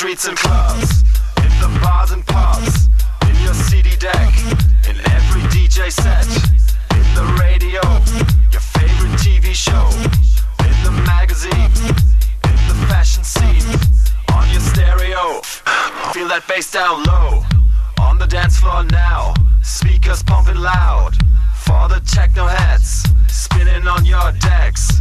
streets and clubs, in the bars and pubs, in your CD deck, in every DJ set, in the radio, your favorite TV show, in the magazine, in the fashion scene, on your stereo. Feel that bass down low, on the dance floor now, speakers pumping loud, for the techno heads, spinning on your decks,